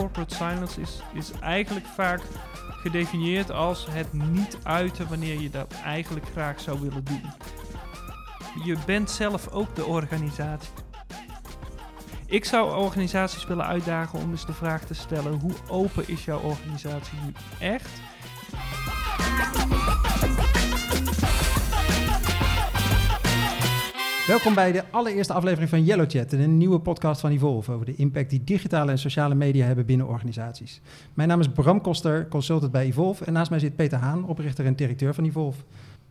corporate silence is, is eigenlijk vaak gedefinieerd als het niet uiten wanneer je dat eigenlijk graag zou willen doen. Je bent zelf ook de organisatie. Ik zou organisaties willen uitdagen om eens de vraag te stellen: hoe open is jouw organisatie nu echt? Welkom bij de allereerste aflevering van Yellow Chat, een nieuwe podcast van Evolve over de impact die digitale en sociale media hebben binnen organisaties. Mijn naam is Bram Koster, consultant bij Evolve en naast mij zit Peter Haan, oprichter en directeur van Evolve.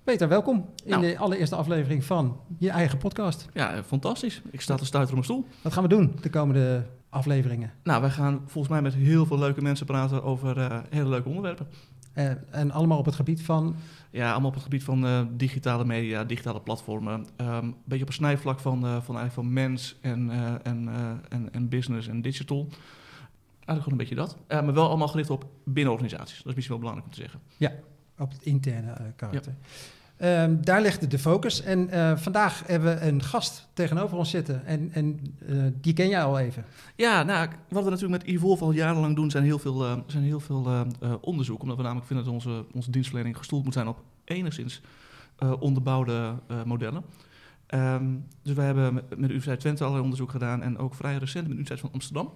Peter, welkom in Nou. de allereerste aflevering van je eigen podcast. Ja, eh, fantastisch. Ik sta te stuiteren op mijn stoel. Wat gaan we doen de komende afleveringen? Nou, wij gaan volgens mij met heel veel leuke mensen praten over eh, hele leuke onderwerpen. Eh, en allemaal op het gebied van, Ja, allemaal op het gebied van eh, digitale media, digitale platformen. Ehm, een beetje op een snijvlak van, eh, van, eigenlijk van mens en, eh, en, en, en business en digital. Eigenlijk gewoon een beetje dat. Maar wel allemaal gericht op binnenorganisaties. Dat is misschien wel belangrijk om te zeggen. op het interne karakter. Ehm, daar ligt de focus. En eh, vandaag hebben we een gast tegenover ons zitten. En, en eh, die ken jij al even. Ja, nou, wat we natuurlijk met Evolve al jarenlang doen, zijn heel veel, eh, zijn heel veel onderzoek. Omdat we namelijk vinden dat onze, onze dienstverlening gestoeld moet zijn op enigszins onderbouwde modellen. Ehm, dus wij hebben met, de Universiteit Twente allerlei onderzoek gedaan en ook vrij recent met de Universiteit van Amsterdam.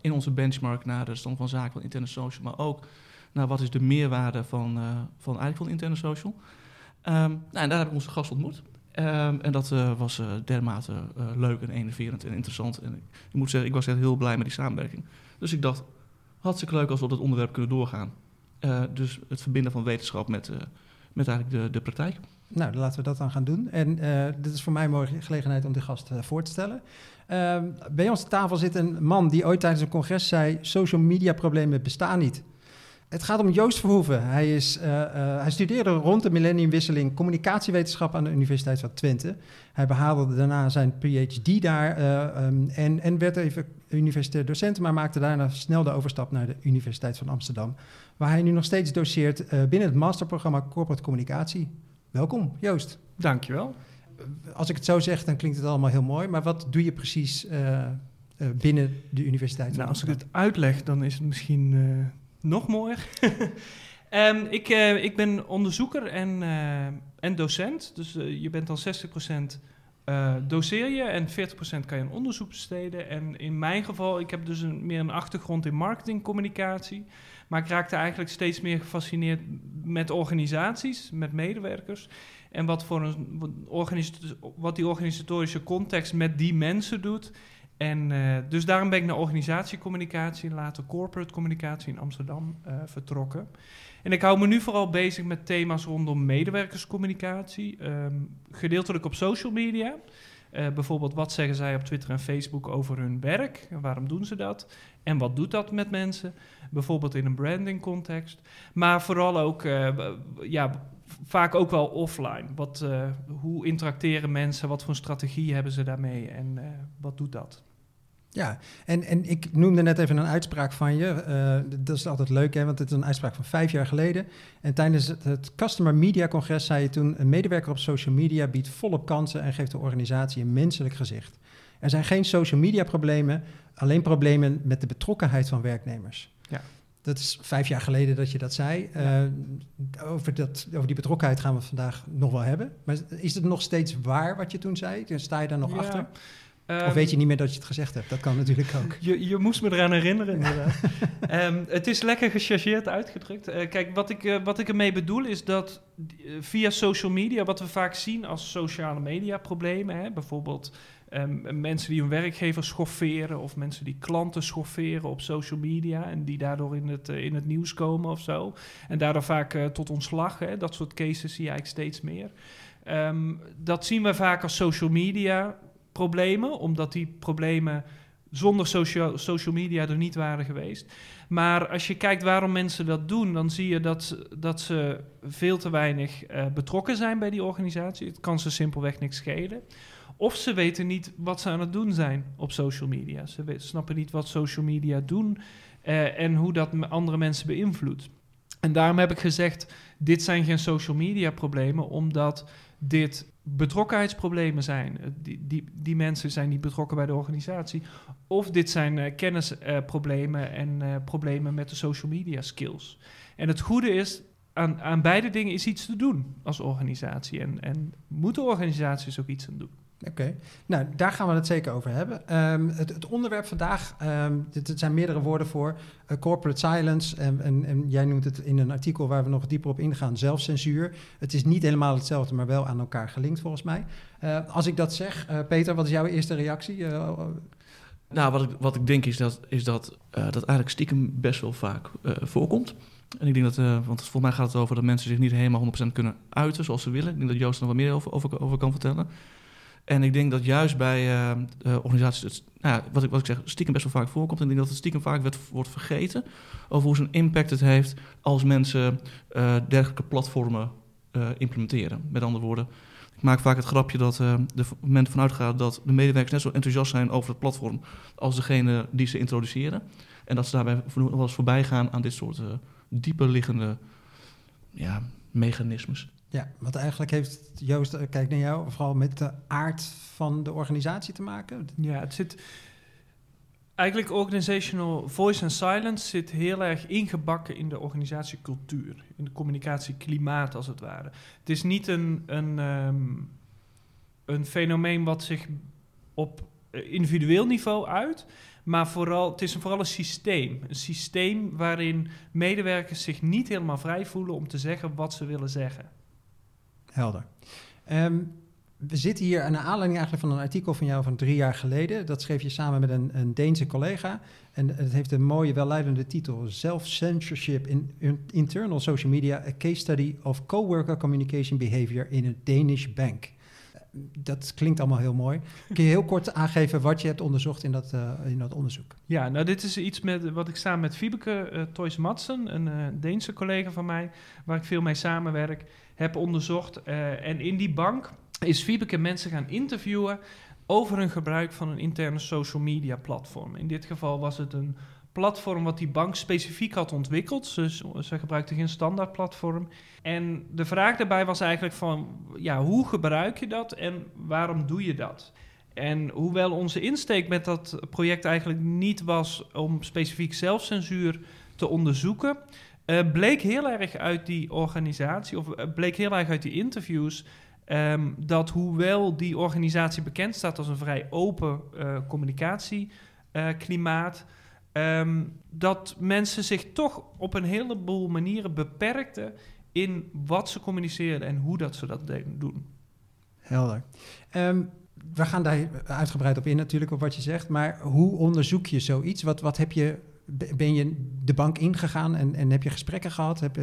In onze benchmark naar de stand van zaken van interne social, maar ook naar wat is de meerwaarde van, eh, van van interne social. Ehm, nou, en daar heb ik onze gast ontmoet. Ehm, en dat eh, was eh, dermate leuk en enerverend en interessant. En ik, moet zeggen, ik was echt heel blij met die samenwerking. Dus ik dacht, hartstikke leuk als we op dat onderwerp kunnen doorgaan. Dus het verbinden van wetenschap met, met eigenlijk de, de praktijk. Nou, laten we dat dan gaan doen. En dit is voor mij een mooie gelegenheid om de gast voor te stellen. Ehm, bij ons aan tafel zit een man die ooit tijdens een congres zei... social media problemen bestaan niet. Het gaat om Joost Verhoeven. Hij, is, eh, eh, hij studeerde rond de millenniumwisseling communicatiewetenschap aan de Universiteit van Twente. Hij behaalde daarna zijn PhD daar eh, ehm, en, en werd even universitair docent... maar maakte daarna snel de overstap naar de Universiteit van Amsterdam... waar hij nu nog steeds doseert binnen het masterprogramma Corporate Communicatie. Welkom, Joost. Dankjewel. Als ik het zo zeg, dan klinkt het allemaal heel mooi. Maar wat doe je precies binnen de Universiteit van Nou, als ik Amsterdam? het uitleg, dan is het misschien nog mooier. Ehm, ik, eh, ik ben onderzoeker en, eh, en docent. Dus eh, je bent dan 60% eh doseer je en 40% kan je aan onderzoek besteden. En in mijn geval, ik heb dus een, meer een achtergrond in marketingcommunicatie. Maar ik raakte eigenlijk steeds meer gefascineerd met organisaties, met medewerkers. En wat, voor een, wat wat die organisatorische context met die mensen doet. En eh, dus daarom ben ik naar organisatiecommunicatie later corporate communicatie in Amsterdam eh, vertrokken. En ik hou me nu vooral bezig met thema's rondom medewerkerscommunicatie, ehm, gedeeltelijk op social media. Eh, bijvoorbeeld, wat zeggen zij op Twitter en Facebook over hun werk? En waarom doen ze dat? En wat doet dat met mensen? Bijvoorbeeld in een branding context. Maar vooral ook, ja, vaak ook wel offline. Wat, hoe interacteren mensen? Wat voor strategie hebben ze daarmee? En wat doet dat? Ja, en, en ik noemde net even een uitspraak van je. Eh, dat is altijd leuk, hè, want het is een uitspraak van vijf jaar geleden. En tijdens het, het Customer Media Congres zei je toen... een medewerker op social media biedt volop kansen... en geeft de organisatie een menselijk gezicht. Er zijn geen social media problemen, alleen problemen met de betrokkenheid van werknemers. Ja. Dat is vijf jaar geleden dat je dat zei. Ja. Eh, over, dat, over die betrokkenheid gaan we het vandaag nog wel hebben. Maar is het nog steeds waar wat je toen zei? Sta je daar nog Ja, achter? Ehm, Of weet je niet meer dat je het gezegd hebt? Dat kan natuurlijk ook. Je, je moest me eraan herinneren, inderdaad. Ehm, het is lekker gechargeerd uitgedrukt. Eh, kijk, wat ik, eh, wat ik ermee bedoel is dat eh, via social media, wat we vaak zien als sociale media problemen, hè, bijvoorbeeld ehm, mensen die hun werkgever schofferen of mensen die klanten schofferen op social media en die daardoor in het, in het nieuws komen of zo. En daardoor vaak tot ontslag, hè, dat soort cases zie je eigenlijk steeds meer. Dat zien we vaak als social media problemen, omdat die problemen zonder social, social media er niet waren geweest. Maar als je kijkt waarom mensen dat doen, dan zie je dat, dat ze veel te weinig eh, betrokken zijn bij die organisatie. Het kan ze simpelweg niks schelen. Of ze weten niet wat ze aan het doen zijn op social media. Ze snappen niet wat social media doen eh, en hoe dat andere mensen beïnvloedt. En daarom heb ik gezegd, dit zijn geen social media problemen, omdat dit betrokkenheidsproblemen zijn. Eh, die, die, die mensen zijn niet betrokken bij de organisatie. Of dit zijn uh, kennisproblemen en uh, problemen met de social media skills. En het goede is, aan, aan beide dingen is iets te doen als organisatie. En, en moeten organisaties ook iets aan doen. Oké, nou daar gaan we het zeker over hebben. Um, het, het, onderwerp vandaag, um, dit, er zijn meerdere woorden voor. Uh, corporate silence, en, en, jij noemt het in een artikel waar we nog dieper op ingaan, zelfcensuur. Het is niet helemaal hetzelfde, maar wel aan elkaar gelinkt volgens mij. Uh, als ik dat zeg, uh, Peter, wat is jouw eerste reactie? nou, wat ik, wat ik denk is dat, is dat, dat eigenlijk stiekem best wel vaak voorkomt. En ik denk dat, want volgens mij gaat het over dat mensen zich niet helemaal 100% kunnen uiten zoals ze willen. Ik denk dat Joost er nog wat meer over, over, over kan vertellen. En ik denk dat juist bij uh, organisaties, nou ja, wat, ik, wat ik zeg, stiekem best wel vaak voorkomt. En ik denk dat het stiekem vaak wordt vergeten over hoe zijn impact het heeft als mensen uh, dergelijke platformen implementeren. Met andere woorden, ik maak vaak het grapje dat de moment vanuit gaat dat de medewerkers net zo enthousiast zijn over het platform als degene die ze introduceren. En dat ze daarbij wel eens voorbij gaan aan dit soort dieper liggende ja, mechanismes. Ja, want eigenlijk heeft Joost, eh, kijk naar jou, vooral met de aard van de organisatie te maken. Ja, het zit eigenlijk organizational voice and silence zit heel erg ingebakken in de organisatiecultuur, in de communicatieklimaat als het ware. Het is niet een, een, um, een fenomeen wat zich op eh, individueel niveau uit, maar vooral, het is vooral een systeem. Een systeem waarin medewerkers zich niet helemaal vrij voelen om te zeggen wat ze willen zeggen. Helder. Um, we zitten hier aan aanleiding eigenlijk van een artikel van jou van drie jaar geleden. Dat schreef je samen met een, een Deense collega. En het heeft een mooie, welleidende titel: Self-censorship in, Internal Social Media: A Case Study of Coworker Communication Behavior in a Danish Bank. Dat klinkt allemaal heel mooi. Kun je heel kort aangeven wat je hebt onderzocht in dat, uh, in dat onderzoek? Ja, nou, dit is iets met, wat ik samen met Fiebeke uh, Toys Madsen, een uh, Deense collega van mij, waar ik veel mee samenwerk heb onderzocht. Uh, en in die bank is Fiebeke mensen gaan interviewen over hun gebruik van een interne social media platform. In dit geval was het een platform wat die bank specifiek had ontwikkeld. Dus ze gebruikte geen standaard platform. En de vraag daarbij was eigenlijk van, ja, hoe gebruik je dat en waarom doe je dat? En hoewel onze insteek met dat project eigenlijk niet was om specifiek zelfcensuur te onderzoeken, uh, bleek heel erg uit die organisatie, of uh, bleek heel erg uit die interviews, um, dat hoewel die organisatie bekend staat als een vrij open uh, communicatieklimaat, um, dat mensen zich toch op een heleboel manieren beperkten in wat ze communiceren en hoe dat ze dat doen. Helder. Um, we gaan daar uitgebreid op in natuurlijk, op wat je zegt. Maar hoe onderzoek je zoiets? Wat, wat heb je ben je de bank ingegaan en, en heb je gesprekken gehad? Heb,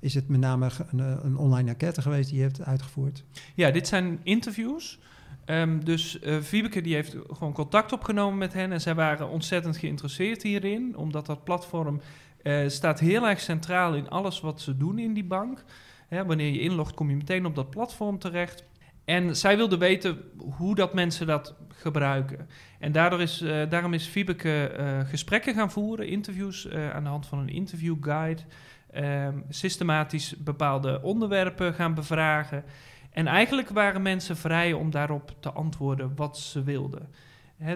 is het met name een, een, online enquête geweest die je hebt uitgevoerd? Ja, dit zijn interviews. Um, dus uh, die heeft gewoon contact opgenomen met hen en zij waren ontzettend geïnteresseerd hierin, omdat dat platform uh, staat heel erg centraal in alles wat ze doen in die bank. Hè, wanneer je inlogt, kom je meteen op dat platform terecht. En zij wilde weten hoe dat mensen dat gebruiken. En daardoor is, uh, daarom is Fiebeke uh, gesprekken gaan voeren, interviews uh, aan de hand van een interviewguide. Ehm, systematisch bepaalde onderwerpen gaan bevragen. En eigenlijk waren mensen vrij om daarop te antwoorden wat ze wilden.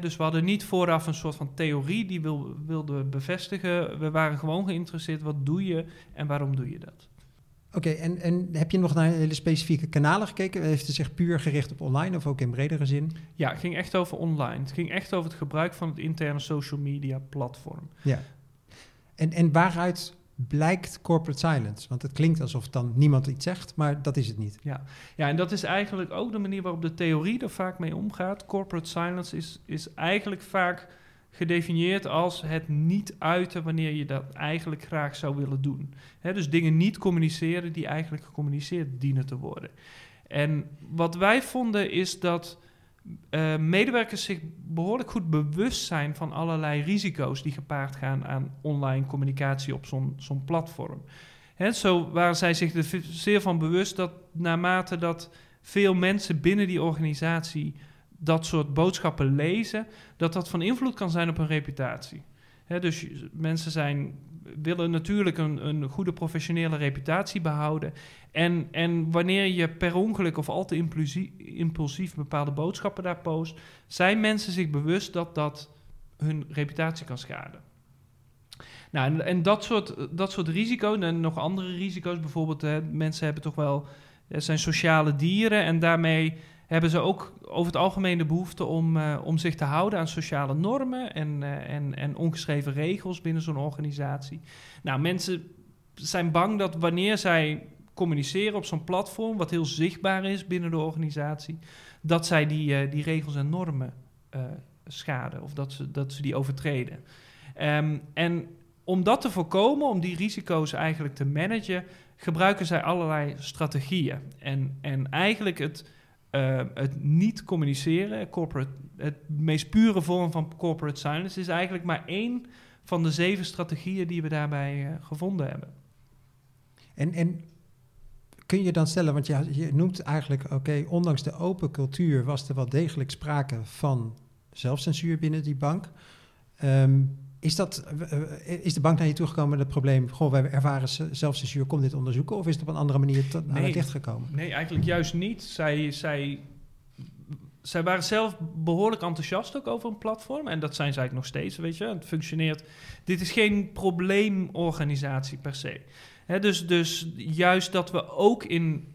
Dus we hadden niet vooraf een soort van theorie die we wilden bevestigen. We waren gewoon geïnteresseerd, wat doe je en waarom doe je dat? Oké, okay, en, en heb je nog naar hele specifieke kanalen gekeken? Heeft het zich puur gericht op online of ook in bredere zin? Ja, het ging echt over online. Het ging echt over het gebruik van het interne social media platform. Ja. En, en waaruit blijkt corporate silence? Want het klinkt alsof dan niemand iets zegt, maar dat is het niet. Ja, ja en dat is eigenlijk ook de manier waarop de theorie er vaak mee omgaat. Corporate silence is, is eigenlijk vaak gedefinieerd als het niet uiten wanneer je dat eigenlijk graag zou willen doen. dus dingen niet communiceren die eigenlijk gecommuniceerd dienen te worden. En wat wij vonden is dat uh, medewerkers zich behoorlijk goed bewust zijn van allerlei risico's die gepaard gaan aan online communicatie op zo'n zo'n platform. He, zo waren zij zich er zeer van bewust dat naarmate dat veel mensen binnen die organisatie dat soort boodschappen lezen, dat dat van invloed kan zijn op hun reputatie. Dus mensen zijn, willen natuurlijk een, een goede professionele reputatie behouden. En, en wanneer je per ongeluk of al te impulsie- impulsief bepaalde boodschappen daar post, zijn mensen zich bewust dat dat hun reputatie kan schaden. Nou, en, en dat, soort, dat soort risico's en nog andere risico's, bijvoorbeeld, hè, mensen hebben toch wel, zijn sociale dieren en daarmee hebben ze ook over het algemeen de behoefte om, eh, om zich te houden aan sociale normen en, eh, en, en ongeschreven regels binnen zo'n organisatie. Nou, mensen zijn bang dat wanneer zij communiceren op zo'n platform, wat heel zichtbaar is binnen de organisatie, dat zij die, eh, die regels en normen schaden of dat ze, dat ze die overtreden. Ehm, en om dat te voorkomen, om die risico's eigenlijk te managen, gebruiken zij allerlei strategieën. En, en eigenlijk het, eh, het niet communiceren, corporate, het meest pure vorm van corporate silence, is eigenlijk maar één van de zeven strategieën die we daarbij eh, gevonden hebben. En, en kun je dan stellen, want je, noemt eigenlijk, oké, ondanks de open cultuur was er wel degelijk sprake van zelfcensuur binnen die bank. Ehm, is, dat, eh, eh, is de bank naar je toegekomen met het probleem, goh, wij ervaren zelfcensuur, kom dit onderzoeken? Of is het op een andere manier tot, aan Nee. het licht gekomen? Nee, eigenlijk juist niet. Zij, zij, zij waren zelf behoorlijk enthousiast ook over een platform. En dat zijn zij nog steeds, weet je. Het functioneert. Dit is geen probleemorganisatie per se. Dus, dus juist dat we ook in,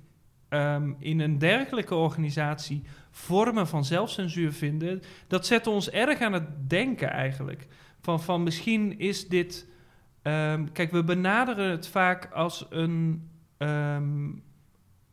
ehm, in een dergelijke organisatie vormen van zelfcensuur vinden, dat zet ons erg aan het denken eigenlijk. Van, van misschien is dit. ehm, kijk, we benaderen het vaak als een. ehm,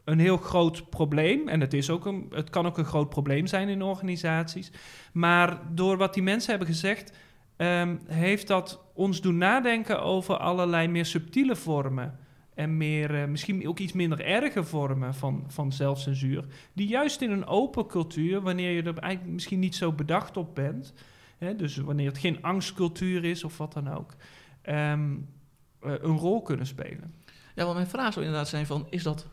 een heel groot probleem. En het, is ook een, het kan ook een groot probleem zijn in organisaties. Maar door wat die mensen hebben gezegd, ehm, heeft dat ons doen nadenken over allerlei meer subtiele vormen. En meer, eh, misschien ook iets minder erge vormen van, van zelfcensuur. Die juist in een open cultuur, wanneer je er eigenlijk misschien niet zo bedacht op bent. Hè, dus wanneer het geen angstcultuur is of wat dan ook. ehm, eh, een rol kunnen spelen. Ja, want mijn vraag zou inderdaad zijn van, is dat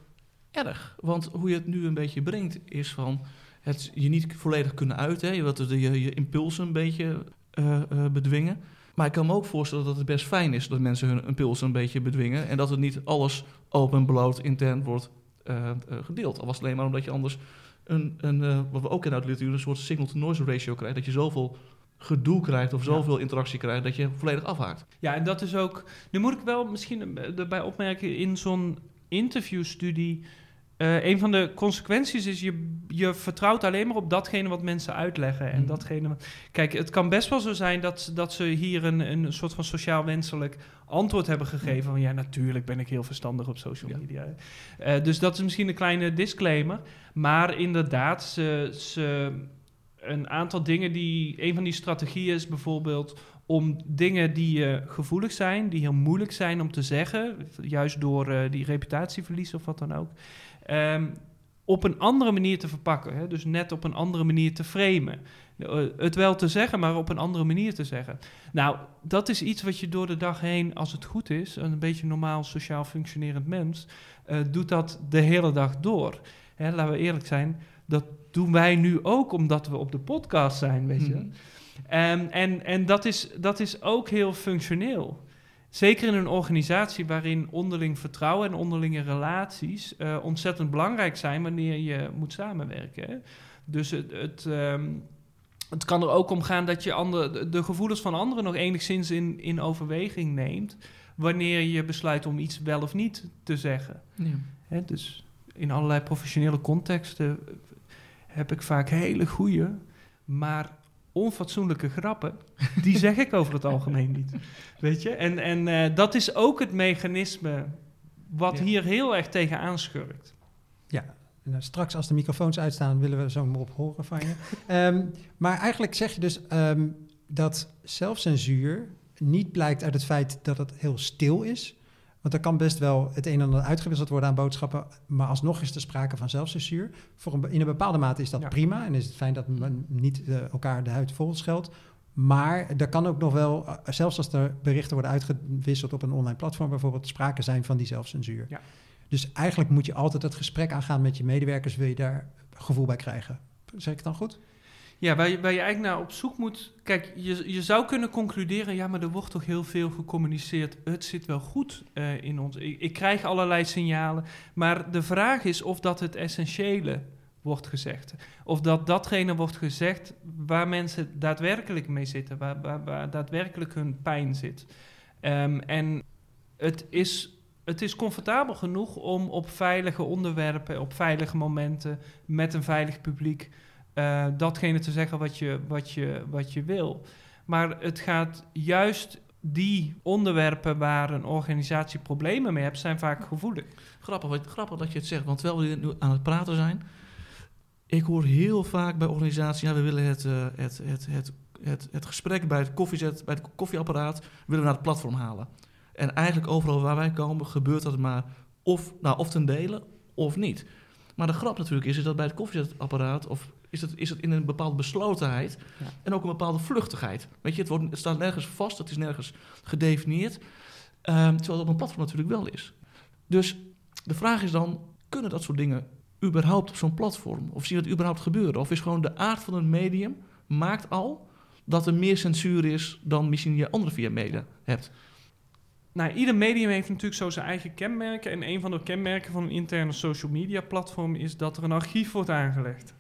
erg? Want hoe je het nu een beetje brengt, is van het je niet volledig kunnen uiten. Je wilt je, je impulsen een beetje eh, eh, bedwingen. Maar ik kan me ook voorstellen dat het best fijn is dat mensen hun impulsen een beetje bedwingen. En dat het niet alles open, bloot, intern wordt gedeeld. Al was het alleen maar omdat je anders een, een wat we ook kennen uit literatuur, een soort signal-to-noise ratio krijgt. Dat je zoveel gedoe krijgt of Ja. zoveel interactie krijgt dat je volledig afhaakt. Ja, en dat is ook. Nu moet ik wel misschien eh, erbij opmerken: in zo'n interviewstudie. eh een van de consequenties is je, je vertrouwt alleen maar op datgene wat mensen uitleggen. En Mhm. datgene. wat- Kijk, het kan best wel zo zijn dat, ze- dat ze hier een, een soort van sociaal wenselijk antwoord hebben gegeven. Van ja, natuurlijk ben ik heel verstandig op social Ja. media. Eh, dus dat is misschien een kleine disclaimer. Maar inderdaad, ze, ze, een aantal dingen die. Een van die strategieën is bijvoorbeeld om dingen die eh, gevoelig zijn, die heel moeilijk zijn om te zeggen, juist door eh, die reputatieverlies of wat dan ook, ehm, op een andere manier te verpakken. Hè? Dus net op een andere manier te framen. Eh, het wel te zeggen, maar op een andere manier te zeggen. Nou, dat is iets wat je door de dag heen, als het goed is, een beetje normaal sociaal functionerend mens, doet dat de hele dag door. Hè, laten we eerlijk zijn, dat doen wij nu ook omdat we op de podcast zijn, weet je. Mhm. Ehm, en en dat, is, dat is ook heel functioneel. Zeker in een organisatie waarin onderling vertrouwen en onderlinge relaties eh, ontzettend belangrijk zijn wanneer je moet samenwerken. hè. Dus het, het, ehm, het kan er ook om gaan dat je andere, de- gevoelens van anderen nog enigszins in, in overweging neemt. wanneer je besluit om iets wel of niet te zeggen. Ja. Hè, dus in allerlei professionele contexten heb ik vaak hele goede, maar onfatsoenlijke grappen. Die zeg ik over het algemeen niet. Weet je? En, en eh, dat is ook het mechanisme wat Ja. hier heel erg tegen aanschurkt. Ja, en, eh, straks als de microfoons uitstaan, willen we zo maar op horen van je. Ehm, maar eigenlijk zeg je dus ehm, dat zelfcensuur niet blijkt uit het feit dat het heel stil is. Want er kan best wel het een en ander uitgewisseld worden aan boodschappen, maar alsnog is er sprake van zelfcensuur. Voor een, in een bepaalde mate is dat Ja. prima en is het fijn dat men niet eh, elkaar de huid vol scheldt. Maar er kan ook nog wel, eh, zelfs als er berichten worden uitgewisseld op een online platform bijvoorbeeld, sprake zijn van die zelfcensuur. Ja. Dus eigenlijk moet je altijd het gesprek aangaan met je medewerkers, wil je daar gevoel bij krijgen. Zeg ik het dan goed? Ja, waar je, je eigenlijk naar op zoek moet. Kijk, je, je zou kunnen concluderen: ja, maar er wordt toch heel veel gecommuniceerd. Het zit wel goed eh, in ons. Ik, ik krijg allerlei signalen. Maar de vraag is of dat het essentiële wordt gezegd. Of dat datgene wordt gezegd waar mensen daadwerkelijk mee zitten, waar, waar, waar daadwerkelijk hun pijn zit. Ehm, en het is, het is comfortabel genoeg om op veilige onderwerpen, op veilige momenten, met een veilig publiek, uh, datgene te zeggen wat je, wat, je, wat je wil. Maar het gaat juist die onderwerpen waar een organisatie problemen mee heeft, zijn vaak gevoelig. Grappig, grappig dat je het zegt, want terwijl we nu aan het praten zijn, ik hoor heel vaak bij organisaties, ja, we willen het, uh, het, het, het, het, het gesprek bij het, koffiezet, bij het koffieapparaat willen we naar het platform halen. En eigenlijk overal waar wij komen gebeurt dat maar of, nou, of ten dele of niet. Maar de grap natuurlijk is, is dat bij het koffiezetapparaat of is het, is het in een bepaalde beslotenheid ja. en ook een bepaalde vluchtigheid. Weet je, het, wordt, het staat nergens vast, het is nergens gedefinieerd. Um, terwijl het op een platform natuurlijk wel is. Dus de vraag is dan, kunnen dat soort dingen überhaupt op zo'n platform? Of zien we het überhaupt gebeuren? Of is gewoon de aard van het medium maakt al dat er meer censuur is dan misschien je andere via media hebt? Nou, ieder medium heeft natuurlijk zo zijn eigen kenmerken. En een van de kenmerken van een interne social media platform is dat er een archief wordt aangelegd.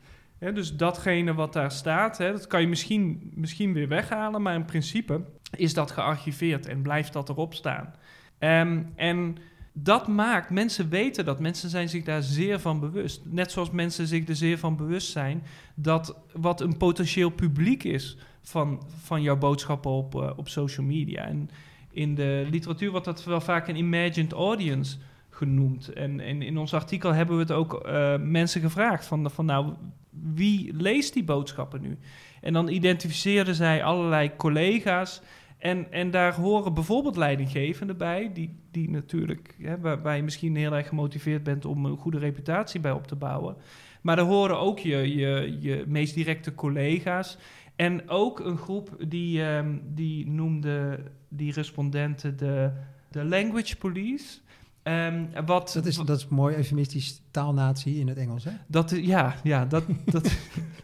Dus datgene wat daar staat, dat kan je misschien, misschien weer weghalen, maar in principe is dat gearchiveerd en blijft dat erop staan. Um, en dat maakt, mensen weten dat, mensen zijn zich daar zeer van bewust. Net zoals mensen zich er zeer van bewust zijn dat wat een potentieel publiek is van, van jouw boodschappen op, uh, op social media. En in de literatuur wordt dat wel vaak een imagined audience genoemd. En, in ons artikel hebben we het ook uh, mensen gevraagd van, van nou, wie leest die boodschappen nu? En dan identificeerden zij allerlei collega's en, en daar horen bijvoorbeeld leidinggevenden bij, die, die natuurlijk, hè, waarbij je misschien heel erg gemotiveerd bent om een goede reputatie bij op te bouwen. Maar daar horen ook je, je, je meest directe collega's. En ook een groep die, um, die noemde die respondenten de, de language police. Um, wat, dat, is, dat is mooi eufemistisch taalnatie in het Engels, hè? Dat, ja, ja, dat... dat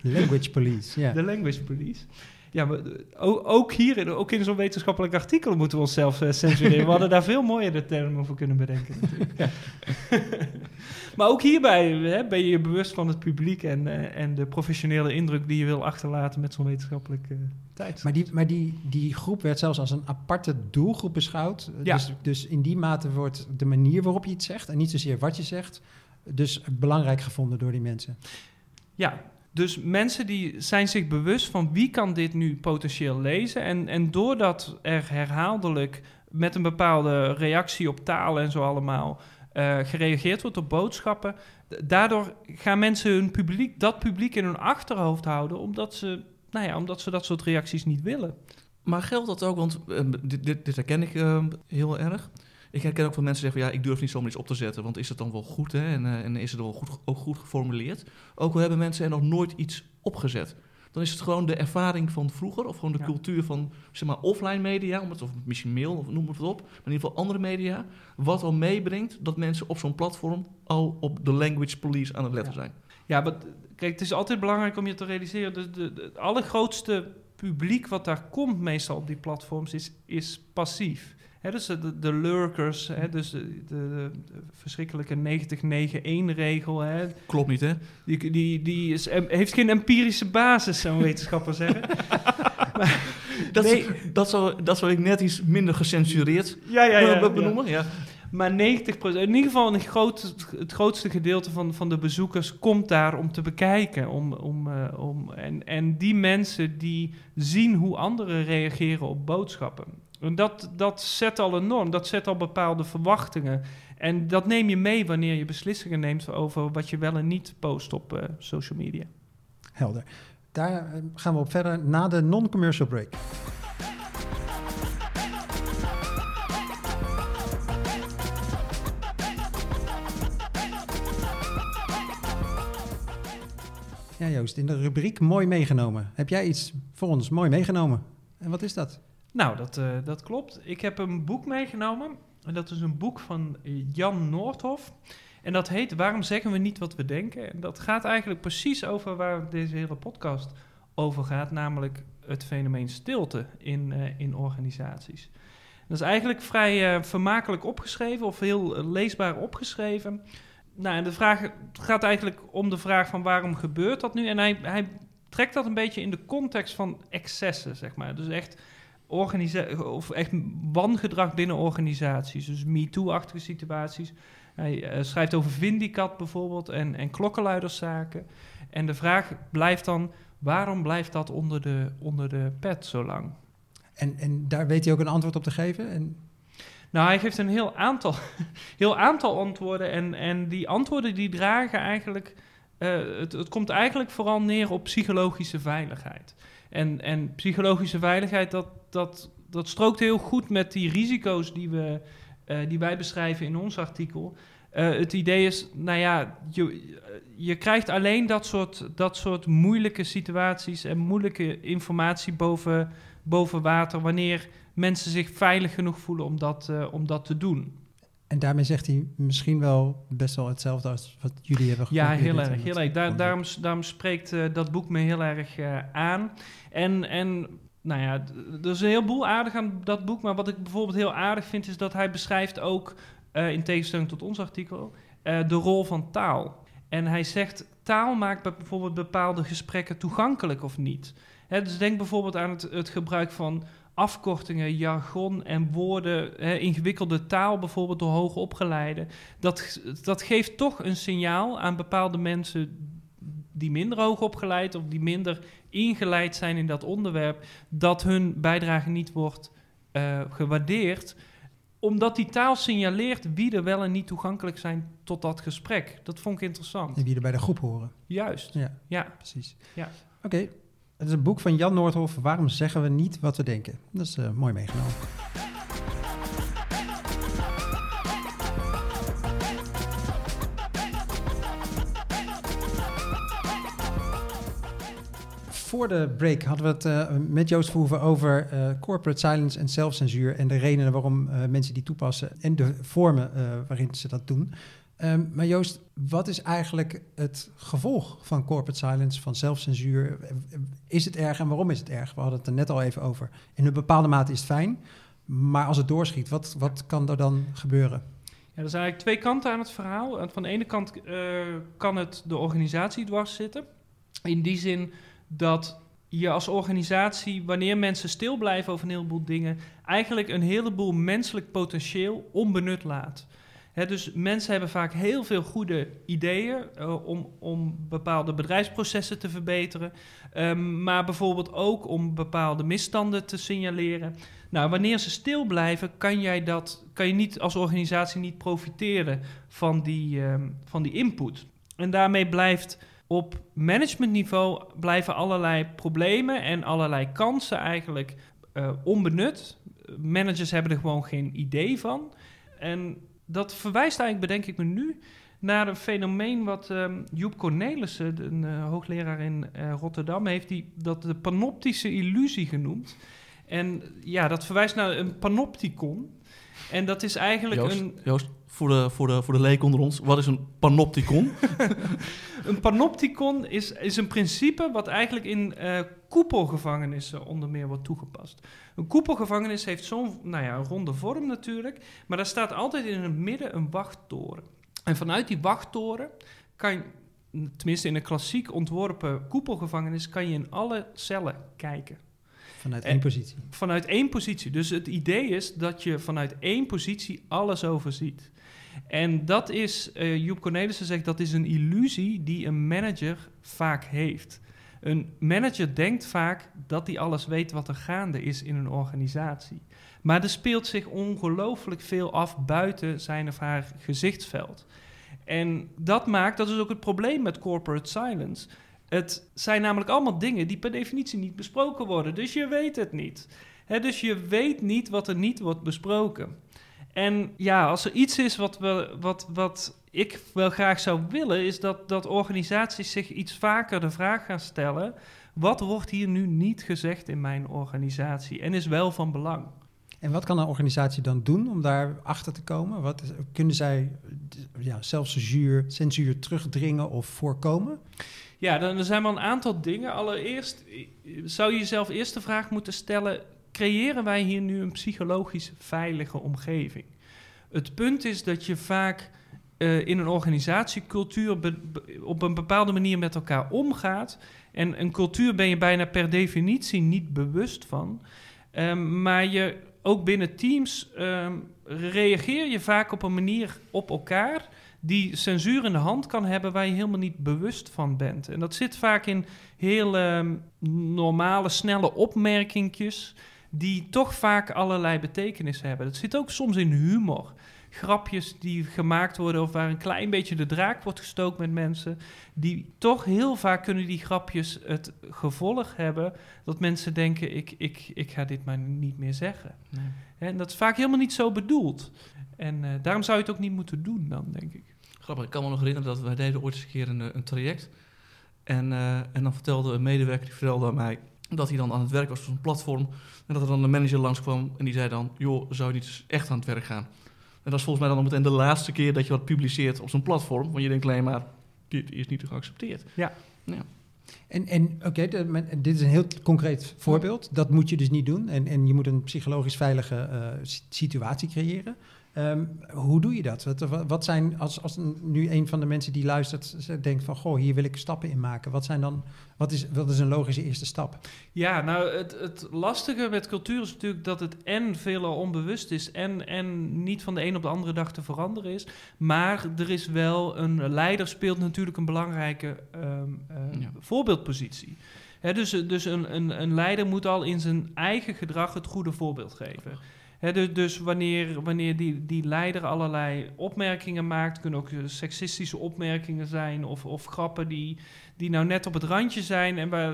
language police, ja. De language police. Ja, maar ook hier, ook in zo'n wetenschappelijk artikel moeten we onszelf uh, censureren. We hadden daar veel mooiere termen voor kunnen bedenken natuurlijk. maar ook hierbij hè, ben je je bewust van het publiek en, uh, en de professionele indruk die je wil achterlaten met zo'n wetenschappelijke uh, tijd. Maar, die, maar die, die groep werd zelfs als een aparte doelgroep beschouwd. Ja. Dus, dus in die mate wordt de manier waarop je iets zegt en niet zozeer wat je zegt, dus belangrijk gevonden door die mensen. Ja, dus mensen die zijn zich bewust van wie kan dit nu potentieel lezen. En, en doordat er herhaaldelijk met een bepaalde reactie op taal en zo allemaal uh, gereageerd wordt op boodschappen. Daardoor gaan mensen hun publiek, dat publiek in hun achterhoofd houden, omdat ze, nou ja, omdat ze dat soort reacties niet willen. Maar geldt dat ook, want uh, dit, dit, dit, herken ik uh, heel erg. Ik herken ook van mensen zeggen van ja, ik durf niet zomaar iets op te zetten, want is het dan wel goed hè? En, uh, en is het wel goed, ook goed geformuleerd? Ook al hebben mensen er nog nooit iets opgezet. Dan is het gewoon de ervaring van vroeger, of gewoon de ja. cultuur van zeg maar, offline media, of misschien mail, of noem het op, maar in ieder geval andere media, wat al meebrengt dat mensen op zo'n platform al op de language police aan het letten ja. zijn. Ja, maar kijk, het is altijd belangrijk om je te realiseren, de, de, de, het allergrootste publiek wat daar komt meestal op die platforms is, is passief. He, dus de, de lurkers, he, dus de, de, de verschrikkelijke 90-9-1-regel. Klopt niet, hè? Die, die, die is, heeft geen empirische basis, zou een wetenschapper zeggen. maar, dat, nee. dat, zou, dat zou ik net iets minder gecensureerd ja, ja, ja, benoemen. Ja. Maar 90%, in ieder geval het grootste gedeelte van, van de bezoekers komt daar om te bekijken. Om, om, uh, om, en, en die mensen die zien hoe anderen reageren op boodschappen. En dat, dat zet al een norm, dat zet al bepaalde verwachtingen. En dat neem je mee wanneer je beslissingen neemt over wat je wel en niet post op uh, social media. Helder. Daar gaan we op verder na de non-commercial break. Ja, Joost, in de rubriek Mooi meegenomen. Heb jij iets voor ons mooi meegenomen? En wat is dat? Nou, dat, uh, dat klopt. Ik heb een boek meegenomen. En dat is een boek van Jan Noordhof. En dat heet Waarom zeggen we niet wat we denken? En dat gaat eigenlijk precies over waar deze hele podcast over gaat, namelijk het fenomeen stilte in, eh, in organisaties. Dat is eigenlijk vrij eh, vermakelijk opgeschreven of heel eh, leesbaar opgeschreven. Nou, en de vraag gaat eigenlijk om de vraag van waarom gebeurt dat nu? En hij, hij trekt dat een beetje in de context van excessen, zeg maar. Dus echt, of echt wangedrag binnen organisaties. Dus MeToo-achtige situaties. Hij eh, schrijft over Vindicat bijvoorbeeld en, en klokkenluiderszaken. En de vraag blijft dan, waarom blijft dat onder de, onder de pet zo lang? En, en daar weet hij ook een antwoord op te geven? En... Nou, hij geeft een heel aantal, heel aantal antwoorden. En, en die antwoorden die dragen eigenlijk... eh, het, het komt eigenlijk vooral neer op psychologische veiligheid. En, en psychologische veiligheid, dat, dat, dat strookt heel goed met die risico's die, we, eh, die wij beschrijven in ons artikel. Eh, het idee is, nou ja, je, je krijgt alleen dat soort, dat soort moeilijke situaties en moeilijke informatie boven, boven water wanneer mensen zich veilig genoeg voelen om dat, eh, om dat te doen. En daarmee zegt hij misschien wel best wel hetzelfde als wat jullie hebben Ja, heel erg. Heel erg. Daar, daarom, daarom spreekt eh, dat boek me heel erg eh, aan. En, en nou ja, er is een heleboel aardig aan dat boek. Maar wat ik bijvoorbeeld heel aardig vind, is dat hij beschrijft ook, in tegenstelling tot ons artikel, de rol van taal. En hij zegt, taal maakt be- bijvoorbeeld bepaalde gesprekken toegankelijk of niet. Hè, dus denk bijvoorbeeld aan het, het gebruik van afkortingen, jargon en woorden, hè, ingewikkelde taal bijvoorbeeld door hoogopgeleiden. Dat, dat geeft toch een signaal aan bepaalde mensen die minder hoog opgeleid of die minder ingeleid zijn in dat onderwerp, dat hun bijdrage niet wordt eh, gewaardeerd omdat die taal signaleert wie er wel en niet toegankelijk zijn tot dat gesprek. Dat vond ik interessant. En wie er bij de groep horen. Juist. Ja, Ja. precies. Ja. Oké, het is een boek van Jan Noordhoff. Waarom zeggen we niet wat we denken? Dat is eh, mooi meegenomen. Voor de break hadden we het eh, met Joost Verhoeven over eh, corporate silence en zelfcensuur en de redenen waarom mensen die toepassen en de vormen waarin ze dat doen. Ehm, maar Joost, wat is eigenlijk het gevolg van corporate silence, van zelfcensuur? Is het erg en waarom is het erg? We hadden het er net al even over. In een bepaalde mate is het fijn, maar als het doorschiet, wat, wat kan er dan gebeuren? Ja, er zijn eigenlijk twee kanten aan het verhaal. Van de ene kant eh, kan het de organisatie dwars zitten. In die zin dat je als organisatie, wanneer mensen stil blijven over een heleboel dingen, eigenlijk een heleboel menselijk potentieel onbenut laat. Dus mensen hebben vaak heel veel goede ideeën eh, om, om bepaalde bedrijfsprocessen te verbeteren, ehm, maar bijvoorbeeld ook om bepaalde misstanden te signaleren. Nou, wanneer ze stil blijven, kan, jij dat, kan je niet als organisatie niet profiteren van die, ehm, van die input. En daarmee blijft op managementniveau blijven allerlei problemen en allerlei kansen eigenlijk eh, onbenut. Managers hebben er gewoon geen idee van. En dat verwijst eigenlijk, bedenk ik me nu, naar een fenomeen wat ehm, Joep Cornelissen, een eh, hoogleraar in eh, Rotterdam, heeft die dat de panoptische illusie genoemd. En ja, dat verwijst naar een panopticon. En dat is eigenlijk Joost, een, Joost voor, de, voor, de, voor de leek onder ons, wat is een panopticon? Een panopticon is, is een principe wat eigenlijk in eh, koepelgevangenissen onder meer wordt toegepast. Een koepelgevangenis heeft zo'n nou ja, een ronde vorm natuurlijk, maar daar staat altijd in het midden een wachttoren. En vanuit die wachttoren kan, tenminste in een klassiek ontworpen koepelgevangenis, kan je in alle cellen kijken. Vanuit En- één positie. Vanuit één positie. Dus het idee is dat je vanuit één positie alles overziet. En dat is, eh Joep Cornelissen zegt, dat is een illusie die een manager vaak heeft. Een manager denkt vaak dat hij alles weet wat er gaande is in een organisatie. Maar er speelt zich ongelooflijk veel af buiten zijn of haar gezichtsveld. En dat maakt, dat is ook het probleem met corporate silence. Het zijn namelijk allemaal dingen die per definitie niet besproken worden. Dus je weet het niet. Dus je weet niet wat er niet wordt besproken. En ja, als er iets is wat, wat, wat ik wel graag zou willen, is dat, dat organisaties zich iets vaker de vraag gaan stellen: wat wordt hier nu niet gezegd in mijn organisatie en is wel van belang? En wat kan een organisatie dan doen om daar achter te komen? Wat is- kunnen zij ja, zelfcensuur censuur terugdringen of voorkomen? Ja, dan er zijn wel een aantal dingen. Allereerst eh, zou je jezelf eerst de vraag moeten stellen: creëren wij hier nu een psychologisch veilige omgeving? Het punt is dat je vaak uh, in een organisatiecultuur op een bepaalde manier met elkaar omgaat. En een cultuur ben je bijna per definitie niet bewust van. Um, maar je ook binnen teams um, reageer je vaak op een manier op elkaar die censuur in de hand kan hebben waar je helemaal niet bewust van bent. En dat zit vaak in heel um, normale, snelle opmerkingjes die toch vaak allerlei betekenis hebben. Dat zit ook soms in humor grapjes die gemaakt worden of waar een klein beetje de draak wordt gestookt met mensen, die toch heel vaak kunnen die grapjes het gevolg hebben dat mensen denken, ik, ik, ik ga dit maar niet meer zeggen. Nee. En dat is vaak helemaal niet zo bedoeld. En uh, daarom zou je het ook niet moeten doen dan, denk ik. Grappig, ik kan me nog herinneren dat wij deden ooit eens een keer een, een traject. En, uh, en dan vertelde een medewerker, die vertelde aan mij dat hij dan aan het werk was op zo'n platform. En dat er dan een manager langskwam en die zei dan, joh, zou je niet echt aan het werk gaan? En dat is volgens mij dan meteen de laatste keer dat je wat publiceert op zo'n platform. Want je denkt alleen maar, dit is niet geaccepteerd. Ja. ja. En, en oké, okay, dit is een heel concreet voorbeeld. Dat moet je dus niet doen. En, en je moet een psychologisch veilige uh, situatie creëren. Um, hoe doe je dat? Wat, wat zijn, als, als nu een van de mensen die luistert denkt van... goh, hier wil ik stappen in maken. Wat, zijn dan, wat, is, wat is een logische eerste stap? Ja, nou, het, het lastige met cultuur is natuurlijk dat het en veelal onbewust is... En, en niet van de een op de andere dag te veranderen is. Maar er is wel een leider speelt natuurlijk een belangrijke um, uh, ja. voorbeeldpositie. He, dus dus een, een, een leider moet al in zijn eigen gedrag het goede voorbeeld geven... Dus, dus wanneer, wanneer die, die leider allerlei opmerkingen maakt, kunnen ook seksistische opmerkingen zijn of, of grappen die, die nou net op het randje zijn en waar,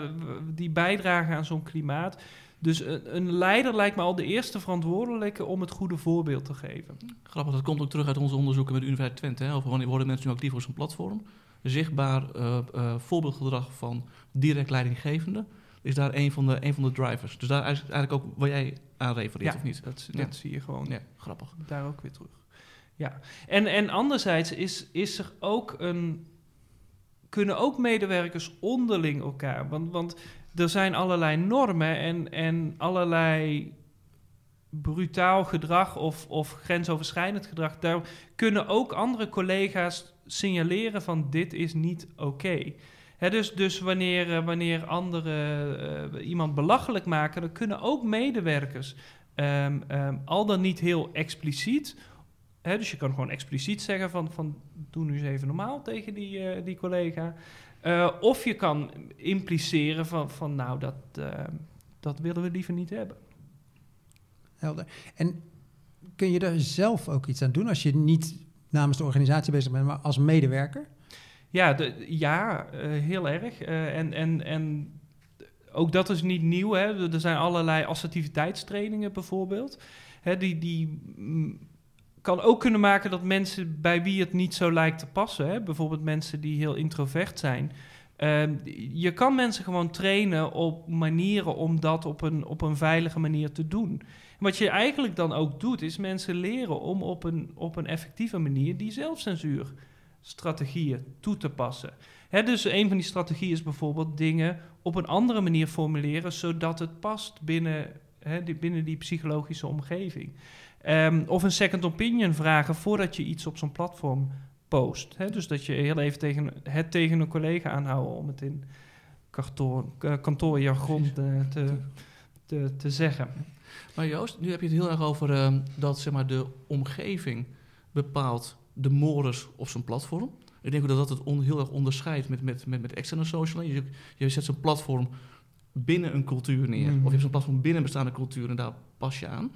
die bijdragen aan zo'n klimaat. Dus een, een, leider lijkt me al de eerste verantwoordelijke om het goede voorbeeld te geven. Grappig, dat komt ook terug uit onze onderzoeken met de Universiteit Twente. Hè? Over wanneer worden mensen nu actief op zo'n platform? Zichtbaar uh, voorbeeldgedrag van direct leidinggevende is daar een van de, een van de drivers. Dus daar is eigenlijk ook waar jij aan refereert, ja, of niet? Dat, dat ja. zie je gewoon. Ja, grappig. Daar ook weer terug. Ja, en, en anderzijds is, is er ook een... Kunnen ook medewerkers onderling elkaar... Want, want er zijn allerlei normen en, en allerlei brutaal gedrag of, of grensoverschrijdend gedrag... daar kunnen ook andere collega's signaleren van dit is niet oké. Okay. Dus, dus wanneer, uh, wanneer anderen uh, iemand belachelijk maken, dan kunnen ook medewerkers, um, um, al dan niet heel expliciet, dus je kan gewoon expliciet zeggen van, van doe nu eens even normaal tegen die, uh, die collega. of je kan impliceren van, van nou, dat, dat willen we liever niet hebben. Helder. En kun je daar zelf ook iets aan doen als je niet namens de organisatie bezig bent, maar als medewerker? Ja, ja uh, heel erg. Uh, en, en, en ook dat is niet nieuw. Hè. Er zijn allerlei assertiviteitstrainingen bijvoorbeeld. Hè, die, die kan ook kunnen maken dat mensen bij wie het niet zo lijkt te passen... Hè, bijvoorbeeld mensen die heel introvert zijn... Uh, je kan mensen gewoon trainen op manieren om dat op een, op een veilige manier te doen. Wat je eigenlijk dan ook doet, is mensen leren om op een, op een effectieve manier die zelfcensuur strategieën toe te passen. Dus een van die strategieën is bijvoorbeeld dingen op een andere manier formuleren, zodat het past binnen, die, binnen die psychologische omgeving. Um, of een second opinion vragen voordat je iets op zo'n platform post. Dus dat je heel even tegen, het tegen een collega aanhouden om het in kantoor, uh, kantoorjargon te, te, te, te, zeggen. Maar Joost, nu heb je het heel erg over uh, dat zeg maar, de omgeving bepaalt de mores op zo'n platform. Ik denk ook dat dat het on, heel erg onderscheidt met, met, met, met externe social. Je, je zet zo'n platform binnen een cultuur neer. Mm. Of je hebt zo'n platform binnen een bestaande cultuur en daar pas je aan.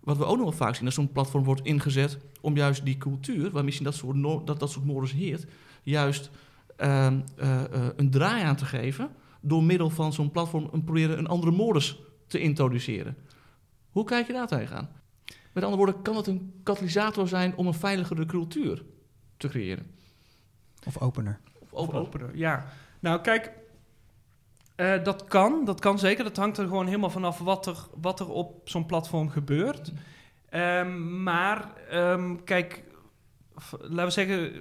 Wat we ook nog wel vaak zien, is zo'n platform wordt ingezet om juist die cultuur, waar misschien dat soort, no dat, dat soort mores heert, juist uh, uh, uh, een draai aan te geven door middel van zo'n platform een, proberen een andere modus te introduceren. Hoe kijk je daar tegenaan? Met andere woorden, kan het een katalysator zijn om een veiligere cultuur te creëren? Of opener. Of opener, of opener ja. Nou, kijk, uh, dat kan. Dat kan zeker. Dat hangt er gewoon helemaal vanaf wat er, wat er op zo'n platform gebeurt. Um, maar, um, kijk, laten we zeggen,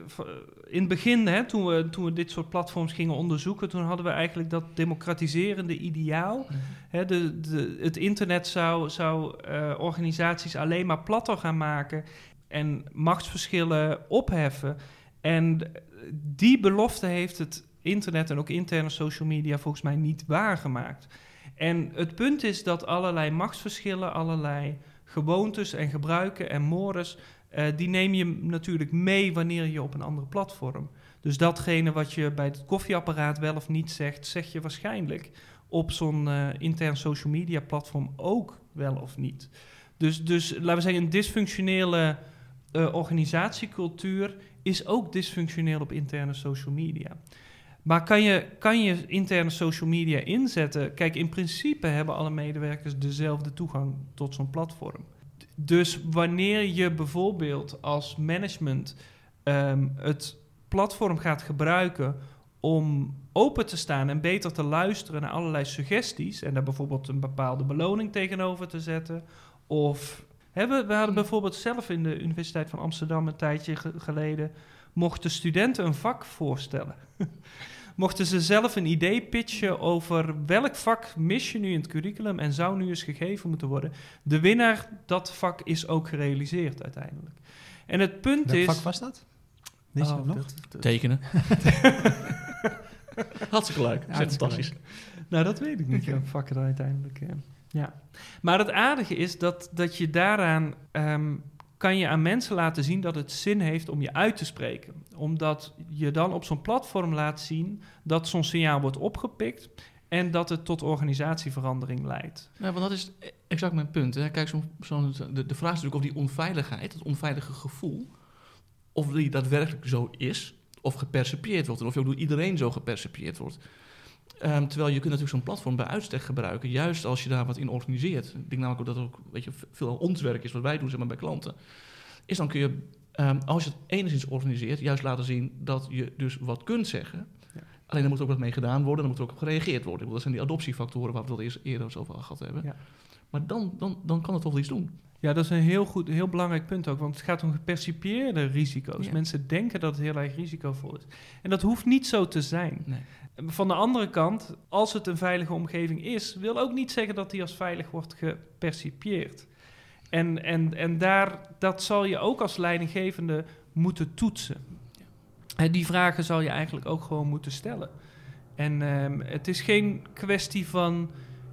in het begin, hè, toen, we, toen we dit soort platforms gingen onderzoeken, toen hadden we eigenlijk dat democratiserende ideaal. Hè, de, de, het internet zou, zou eh, organisaties alleen maar platter gaan maken en machtsverschillen opheffen. En die belofte heeft het internet en ook interne social media volgens mij niet waargemaakt. En het punt is dat allerlei machtsverschillen, allerlei gewoontes en gebruiken en mores, eh, die neem je natuurlijk mee wanneer je op een andere platform. Dus datgene wat je bij het koffieapparaat wel of niet zegt, zeg je waarschijnlijk op zo'n eh, intern social media platform ook wel of niet. Dus, dus laten we zeggen, een dysfunctionele eh, organisatiecultuur is ook dysfunctioneel op interne social media. Maar kan je, kan je interne social media inzetten? Kijk, in principe hebben alle medewerkers dezelfde toegang tot zo'n platform. Dus wanneer je bijvoorbeeld als management ehm, het platform gaat gebruiken om open te staan en beter te luisteren naar allerlei suggesties en daar bijvoorbeeld een bepaalde beloning tegenover te zetten, of hebben we hadden bijvoorbeeld zelf in de Universiteit van Amsterdam een tijdje ge- geleden mochten studenten een vak voorstellen. mochten ze zelf een idee pitchen over welk vak mis je nu in het curriculum en zou nu eens gegeven moeten worden. De winnaar, dat vak is ook gerealiseerd uiteindelijk. En het punt Welk is... vak was dat? Je Oh, dat nog? dat- dat- Tekenen. Hartstikke leuk. Dat is Hartstikke fantastisch. Nou, dat weet ik niet, welk vak er uiteindelijk... eh, ja. Maar het aardige is dat, dat je daaraan... ehm, kan je aan mensen laten zien dat het zin heeft om je uit te spreken. Omdat je dan op zo'n platform laat zien dat zo'n signaal wordt opgepikt... en dat het tot organisatieverandering leidt. Nou, want dat is exact mijn punt. Hè. Kijk, zo'n- de, vraag is natuurlijk of die onveiligheid, het onveilige gevoel, of die daadwerkelijk zo is, of gepercipieerd wordt. En of je ook door iedereen zo gepercipieerd wordt. Ehm, terwijl je kunt natuurlijk zo'n platform bij uitstek gebruiken, juist als je daar wat in organiseert. Ik denk namelijk ook dat er ook weet je, veel ons werk is wat wij doen zeg maar, bij klanten. Is dan kun je, ehm, als je het enigszins organiseert, juist laten zien dat je dus wat kunt zeggen. Ja. Alleen er moet ook wat mee gedaan worden, er moet ook op gereageerd worden. Dat zijn die adoptiefactoren waar we het al eerder over gehad hebben. Ja. Maar dan, dan, dan kan het toch wel iets doen. Ja, dat is een heel, goed, heel belangrijk punt ook, want het gaat om gepercipieerde risico's. Ja. Mensen denken dat het heel erg risicovol is. En dat hoeft niet zo te zijn. Nee. Van de andere kant, als het een veilige omgeving is, wil ook niet zeggen dat die als veilig wordt gepercipieerd. En, en, en daar, dat zal je ook als leidinggevende moeten toetsen. En die vragen zal je eigenlijk ook gewoon moeten stellen. En ehm, het is geen kwestie van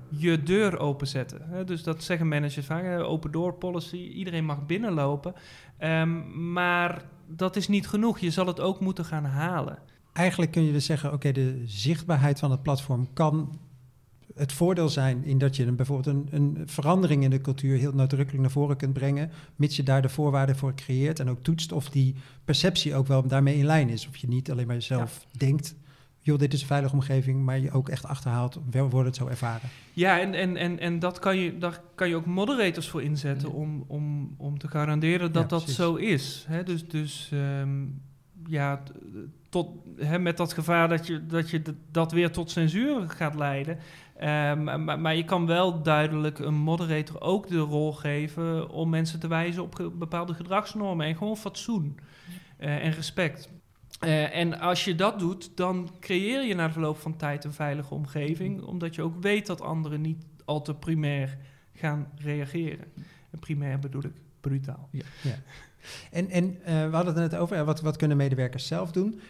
je deur openzetten. Dus dat zeggen managers vaak, open door policy, iedereen mag binnenlopen. Ehm, maar dat is niet genoeg, je zal het ook moeten gaan halen. Eigenlijk kun je dus zeggen, oké, de zichtbaarheid van het platform kan het voordeel zijn in dat je een, bijvoorbeeld een, een verandering in de cultuur heel nadrukkelijk naar voren kunt brengen, mits je daar de voorwaarden voor creëert en ook toetst of die perceptie ook wel daarmee in lijn is. Of je niet alleen maar zelf denkt, joh, dit is een veilige omgeving, maar je ook echt achterhaalt, wordt het zo ervaren. Ja, en, en, en, en dat kan je, daar kan je ook moderators voor inzetten Ja. om, om, om te garanderen dat Ja, dat zo is. Hè? Dus, dus ehm, ja, tot, hè, met dat gevaar dat je, dat je dat weer tot censuur gaat leiden. Ehm, maar, maar je kan wel duidelijk een moderator ook de rol geven om mensen te wijzen op bepaalde gedragsnormen en gewoon fatsoen eh, en respect. Eh, en als je dat doet, dan creëer je na verloop van tijd een veilige omgeving, omdat je ook weet dat anderen niet al te primair gaan reageren. En primair bedoel ik brutaal. En, en eh, we hadden het net over, wat, wat kunnen medewerkers zelf doen?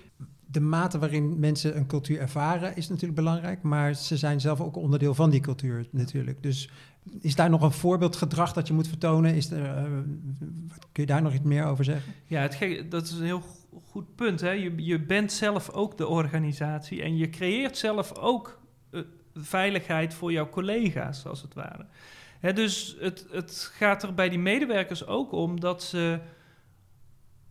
De mate waarin mensen een cultuur ervaren is natuurlijk belangrijk, maar ze zijn zelf ook onderdeel van die cultuur natuurlijk. Dus is daar nog een voorbeeldgedrag dat je moet vertonen? Is er, eh, kun je daar nog iets meer over zeggen? Ja, het dat is een heel go- goed punt. Hè? Je, je bent zelf ook de organisatie en je creëert zelf ook eh, veiligheid voor jouw collega's, als het ware. Dus het, het gaat er bij die medewerkers ook om dat ze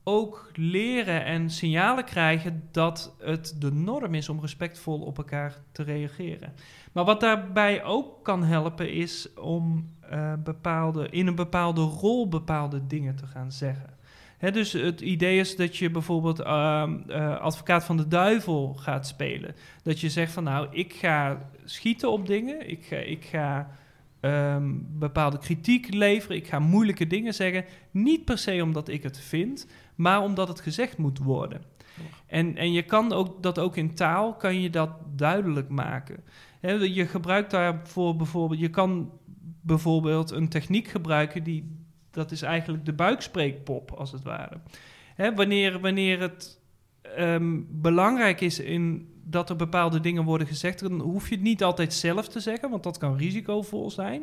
ook leren en signalen krijgen dat het de norm is om respectvol op elkaar te reageren. Maar wat daarbij ook kan helpen is om eh, bepaalde, in een bepaalde rol bepaalde dingen te gaan zeggen. Dus het idee is dat je bijvoorbeeld ehm, eh, advocaat van de duivel gaat spelen. Dat je zegt van nou, ik ga schieten op dingen, ik ga, ik ga ehm, bepaalde kritiek leveren, ik ga moeilijke dingen zeggen. Niet per se omdat ik het vind, maar omdat het gezegd moet worden. En, en je kan ook, dat ook in taal, kan je dat duidelijk maken. Je gebruikt daarvoor bijvoorbeeld, je kan bijvoorbeeld een techniek gebruiken die, dat is eigenlijk de buikspreekpop als het ware. Wanneer, wanneer het ehm, belangrijk is in dat er bepaalde dingen worden gezegd, dan hoef je het niet altijd zelf te zeggen, want dat kan risicovol zijn.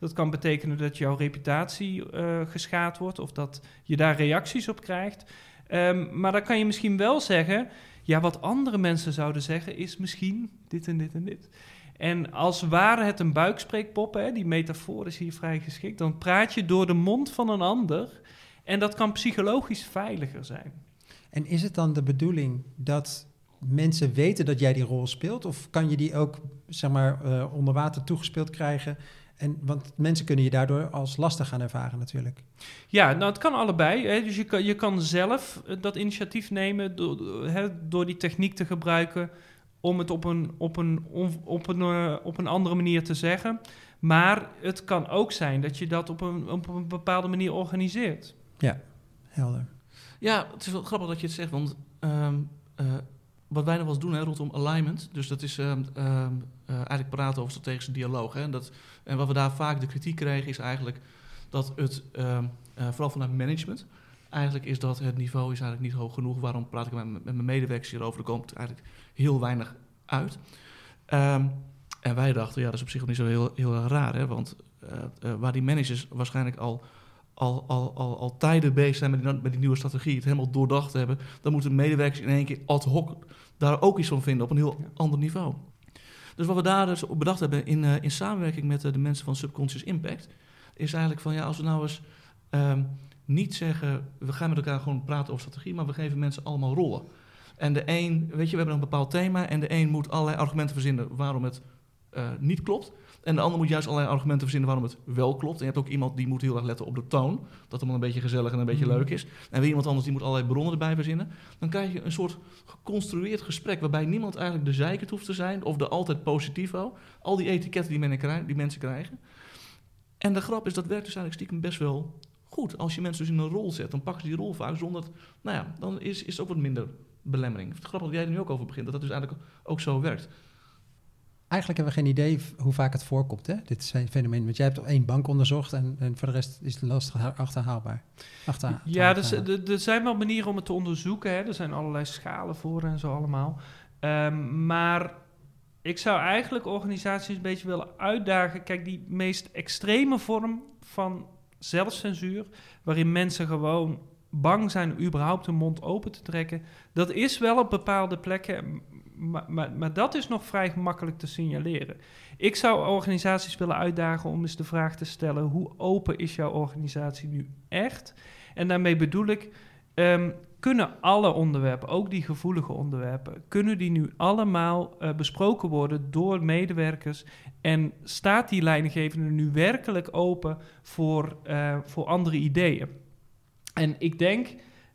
Dat kan betekenen dat jouw reputatie uh, geschaad wordt of dat je daar reacties op krijgt. Um, maar dan kan je misschien wel zeggen, ja, wat andere mensen zouden zeggen is misschien dit en dit en dit. En als ware het een buikspreekpop, hè, die metafoor is hier vrij geschikt, dan praat je door de mond van een ander en dat kan psychologisch veiliger zijn. En is het dan de bedoeling dat mensen weten dat jij die rol speelt? Of kan je die ook zeg maar, uh, onder water toegespeeld krijgen? En, want mensen kunnen je daardoor als lastig gaan ervaren natuurlijk. Ja, nou het kan allebei. Hè. Dus je kan, je kan zelf eh, dat initiatief nemen door, hè, door die techniek te gebruiken om het op een, op, een, op, een, uh, op een andere manier te zeggen. Maar het kan ook zijn dat je dat op een, op een bepaalde manier organiseert. Ja, helder. Ja, het is wel grappig dat je het zegt, want um, uh, wat wij nog wel eens doen hè, rondom alignment, dus dat is um, um, uh, eigenlijk praten over strategische dialoog. Hè, dat, en wat we daar vaak de kritiek krijgen is eigenlijk dat het, vooral vanuit management, eigenlijk is dat het niveau is eigenlijk niet hoog genoeg. Waarom praat ik met, met mijn medewerkers hierover? Er komt eigenlijk heel weinig uit. En wij dachten, ja, dat is op zich niet zo heel, heel raar, hè, want uh, waar die managers waarschijnlijk al, al, al, al, al tijden bezig zijn met die, met die nieuwe strategie, het helemaal doordacht hebben, dan moeten medewerkers in één keer ad hoc daar ook iets van vinden op een heel ja. ander niveau. Dus wat we daar dus op bedacht hebben in, uh, in samenwerking met de mensen van Subconscious Impact, is eigenlijk van ja, als we nou eens um, niet zeggen, we gaan met elkaar gewoon praten over strategie, maar we geven mensen allemaal rollen. En de een, weet je, we hebben een bepaald thema en de een moet allerlei argumenten verzinnen waarom het uh, niet klopt. En de ander moet juist allerlei argumenten verzinnen waarom het wel klopt. En je hebt ook iemand die moet heel erg letten op de toon. Dat het allemaal een beetje gezellig en een beetje mm. leuk is. En weer iemand anders die moet allerlei bronnen erbij verzinnen. Dan krijg je een soort geconstrueerd gesprek waarbij niemand eigenlijk de zeikert hoeft te zijn of de altijd positivo. Al die etiketten die, men krijgt, die mensen krijgen. En de grap is, dat werkt dus eigenlijk stiekem best wel goed. Als je mensen dus in een rol zet, dan pakken ze die rol vaak zonder... Nou ja, dan is, is het ook wat minder belemmering. Het grappig dat jij er nu ook over begint, dat dat dus eigenlijk ook zo werkt. Eigenlijk hebben we geen idee hoe vaak het voorkomt, hè? dit fenomeen. Want jij hebt één bank onderzocht en, en voor de rest is het lastig achterhaalbaar. Achter, ja, dus, er zijn wel manieren om het te onderzoeken. Hè? Er zijn allerlei schalen voor en zo allemaal. Um, maar ik zou eigenlijk organisaties een beetje willen uitdagen. Kijk, die meest extreme vorm van zelfcensuur, waarin mensen gewoon bang zijn überhaupt hun mond open te trekken. Dat is wel op bepaalde plekken, maar, maar, maar, dat is nog vrij gemakkelijk te signaleren. Ik zou organisaties willen uitdagen om eens de vraag te stellen: hoe open is jouw organisatie nu echt? En daarmee bedoel ik. Um, kunnen alle onderwerpen, ook die gevoelige onderwerpen, kunnen die nu allemaal uh, besproken worden door medewerkers? En staat die leidinggevende nu werkelijk open voor, uh, voor andere ideeën? En ik denk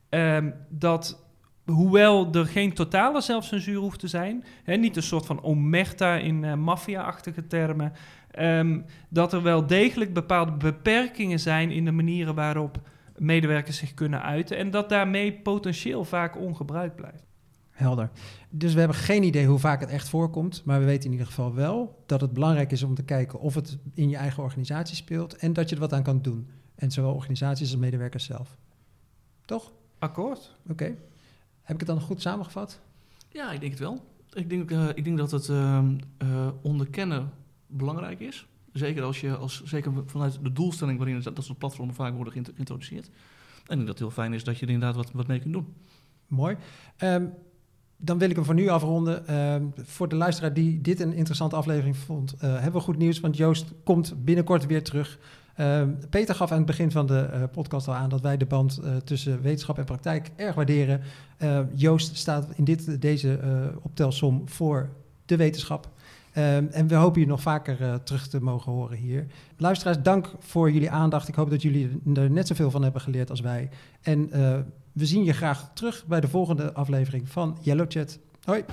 um, dat hoewel er geen totale zelfcensuur hoeft te zijn, hè, niet een soort van omerta in uh, maffia-achtige termen, um, dat er wel degelijk bepaalde beperkingen zijn in de manieren waarop medewerkers zich kunnen uiten en dat daarmee potentieel vaak ongebruikt blijft. Helder. Dus we hebben geen idee hoe vaak het echt voorkomt, maar we weten in ieder geval wel dat het belangrijk is om te kijken of het in je eigen organisatie speelt en dat je er wat aan kan doen. En zowel organisaties als medewerkers zelf. Toch? Akkoord. Oké. Okay. Heb ik het dan goed samengevat? Ja, ik denk het wel. Ik denk, uh, ik denk dat het uh, uh, onderkennen belangrijk is. Zeker, als je, als, zeker vanuit de doelstelling waarin dat, dat soort platformen vaak worden geïntroduceerd. En ik denk dat het heel fijn is dat je er inderdaad wat, wat mee kunt doen. Mooi. Um, dan wil ik hem voor nu afronden. Uh, voor de luisteraar die dit een interessante aflevering vond, uh, hebben we goed nieuws. Want Joost komt binnenkort weer terug Uh, Peter gaf aan het begin van de uh, podcast al aan dat wij de band uh, tussen wetenschap en praktijk erg waarderen. Joost staat in dit, deze optelsom voor de wetenschap. Ehm, en we hopen je nog vaker terug te mogen horen hier. Luisteraars, dank voor jullie aandacht. Ik hoop dat jullie er net zoveel van hebben geleerd als wij. En we zien je graag terug bij de volgende aflevering van Yellow Chat. Hoi!